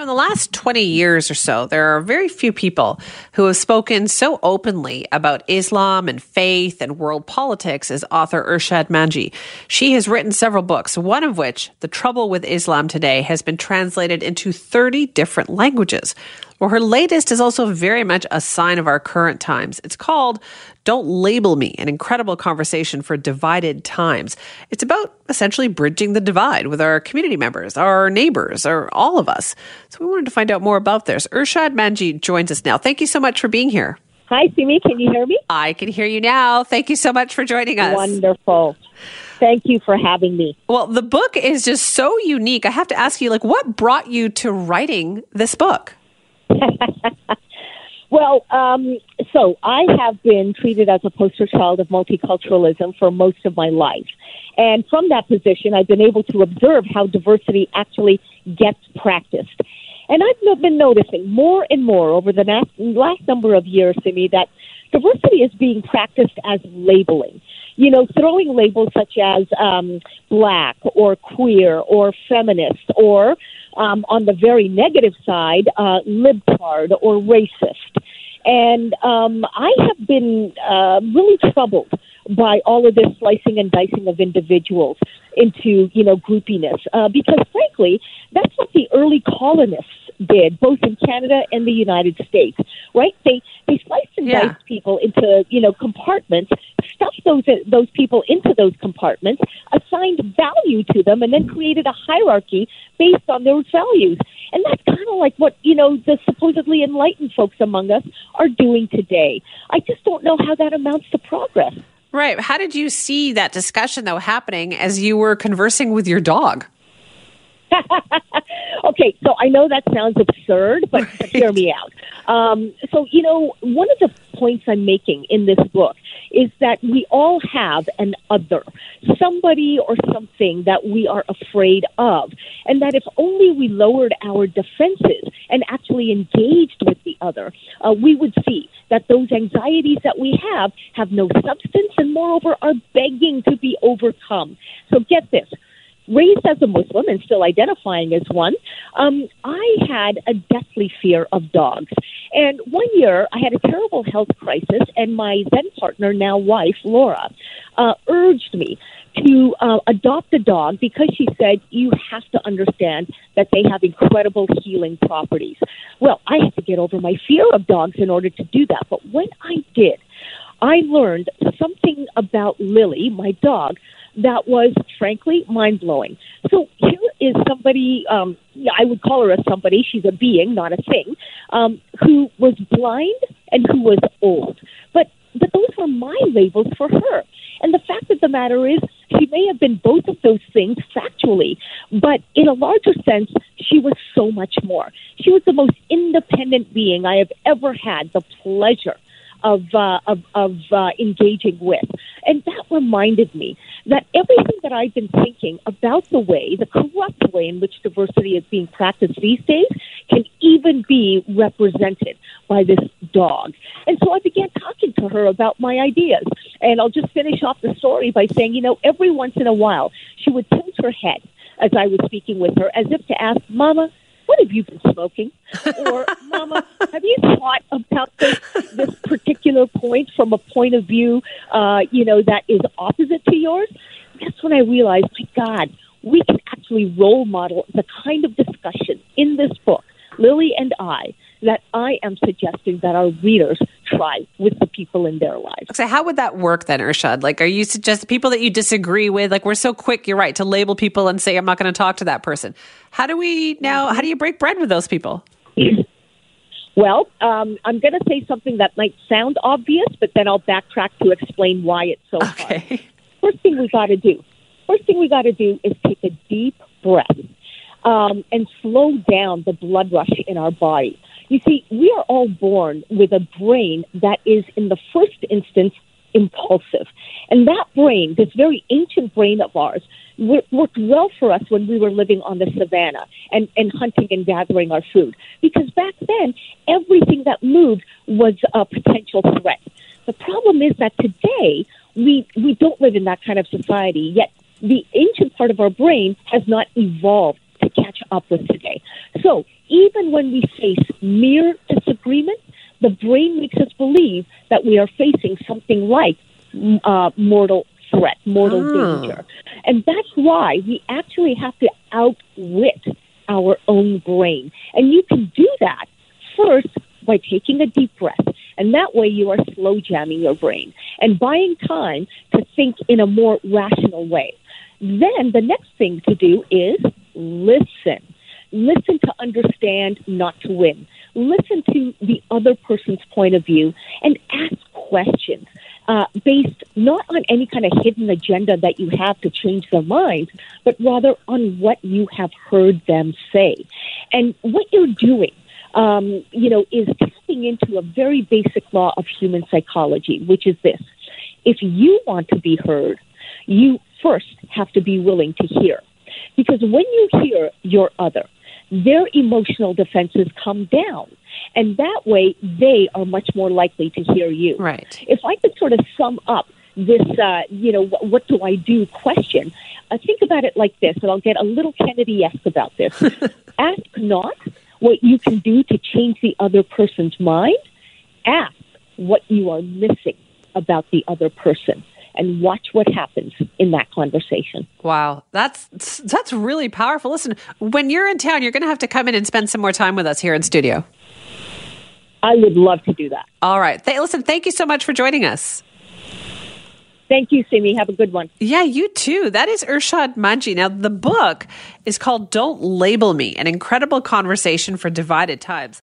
Know, in the last 20 years or so, there are very few people who have spoken so openly about Islam and faith and world politics as author Irshad Manji. She has written several books, one of which, The Trouble with Islam Today, has been translated into 30 different languages. Well, her latest is also very much a sign of our current times. It's called Don't Label Me, an incredible conversation for divided times. It's about essentially bridging the divide with our community members, our neighbors, or all of us. So we wanted to find out more about this. Irshad Manji joins us now. Thank you so much for being here. Hi, Simi. Can you hear me? I can hear you now. Thank you so much for joining us. Wonderful. Thank you for having me. Well, the book is just so unique. I have to ask you, like, what brought you to writing this book? well, um, so I have been treated as a poster child of multiculturalism for most of my life. And from that position, I've been able to observe how diversity actually gets practiced. And I've been noticing more and more over the last, last number of years me that diversity is being practiced as labeling. You know, throwing labels such as um, black or queer or feminist or um, on the very negative side, uh, libtard or racist. And um, I have been uh, really troubled by all of this slicing and dicing of individuals into, you know, groupiness. Uh, because frankly, that's what the early colonists did, both in Canada and the United States, right? They they sliced and yeah. diced people into, you know, compartments, stuffed those those people into those compartments, assigned value to them, and then created a hierarchy based on those values. And that's kind of like what, you know, the supposedly enlightened folks among us are doing today. I just don't know how that amounts to progress. Right. How did you see that discussion, though, happening as you were conversing with your dog? okay, so I know that sounds absurd, but, right. but hear me out. Um, so, you know, one of the points I'm making in this book is that we all have an other, somebody or something that we are afraid of. And that if only we lowered our defenses and actually engaged with other, uh, we would see that those anxieties that we have have no substance and moreover are begging to be overcome. So get this raised as a Muslim and still identifying as one, um, I had a deathly fear of dogs. And one year, I had a terrible health crisis, and my then partner, now wife, Laura, uh, urged me to uh, adopt a dog because she said you have to understand that they have incredible healing properties. Well, I had to get over my fear of dogs in order to do that. But when I did, I learned something about Lily, my dog, that was frankly mind blowing. So here is somebody, um, I would call her a somebody, she's a being, not a thing, um, who was blind and who was old. But, but those were my labels for her. And the fact of the matter is, she may have been both of those things factually, but in a larger sense, she was so much more. She was the most independent being I have ever had the pleasure of uh, of, of uh, engaging with, and that reminded me that everything that I've been thinking about the way, the corrupt way in which diversity is being practiced these days, can even be represented by this dog. And so I began talking to her about my ideas. And I'll just finish off the story by saying, you know, every once in a while, she would tilt her head as I was speaking with her, as if to ask, Mama, have you been smoking? Or, Mama, have you thought about this, this particular point from a point of view, uh, you know, that is opposite to yours? That's when I realized, my God, we can actually role model the kind of discussion in this book, Lily and I, that I am suggesting that our readers try with the people in their lives. So, how would that work then, Irshad? Like, are you suggest people that you disagree with? Like, we're so quick, you're right, to label people and say, I'm not going to talk to that person. How do we now, how do you break bread with those people? Well, um, I'm going to say something that might sound obvious, but then I'll backtrack to explain why it's so okay. hard. First thing we got to do, first thing we got to do is take a deep breath um, and slow down the blood rush in our body. You see, we are all born with a brain that is, in the first instance, impulsive. And that brain, this very ancient brain of ours, worked well for us when we were living on the savannah and, and hunting and gathering our food. Because back then, everything that moved was a potential threat. The problem is that today, we, we don't live in that kind of society, yet the ancient part of our brain has not evolved to catch up with today. So even when we face mere disagreement, the brain makes us believe that we are facing something like uh, mortal threat, mortal oh. danger. And that's why we actually have to outwit our own brain. And you can do that first by taking a deep breath. And that way you are slow jamming your brain and buying time to think in a more rational way. Then the next thing to do is listen. Listen to understand, not to win. Listen to the other person's point of view and ask questions uh, based not on any kind of hidden agenda that you have to change their minds, but rather on what you have heard them say. And what you're doing, um, you know, is tapping into a very basic law of human psychology, which is this. If you want to be heard, you first have to be willing to hear. Because when you hear your other, their emotional defenses come down. And that way, they are much more likely to hear you. Right. If I could sort of sum up this, uh, you know, what, what, do I do question, uh, think about it like this, and I'll get a little Kennedy esque about this. Ask not what you can do to change the other person's mind, ask what you are missing about the other person and watch what happens in that conversation. Wow, that's that's really powerful. Listen, when you're in town, you're going to have to come in and spend some more time with us here in studio. I would love to do that. All right. Th- listen, thank you so much for joining us. Thank you, Simi. Have a good one. Yeah, you too. That is Irshad Manji. Now, the book is called Don't Label Me, an incredible conversation for divided times.